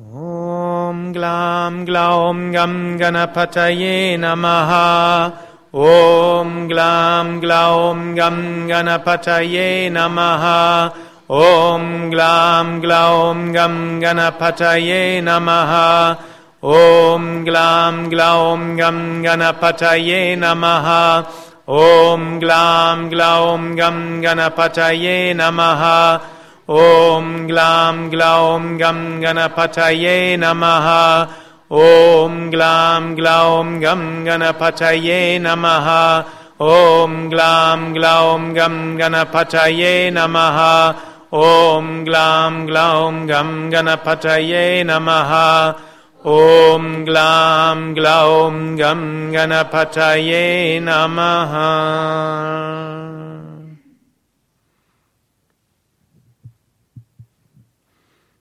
ॐ ग्लां ग्लौं गं गणपतये नमः। ॐ ग्लां ग्लौं गं गणपतये नमः। ॐ ग्लां ग्लौं गं गणपतये नमः। ॐ ग्लां ग्लौं गं गणपतये नमः। ॐ ग्लां ग्लौं गं गणपतये नमः ॐ ग्लां ग्लौं गं गणपतये नमः। ॐ ग्लां ग्लौं गं गणपतये नमः। ॐ ग्लां ग्लौं गं गणपतये नमः। ॐ ग्लां ग्लौं गं गणपतये नमः। ॐ ग्लां ग्लौं गं गणपतये नमः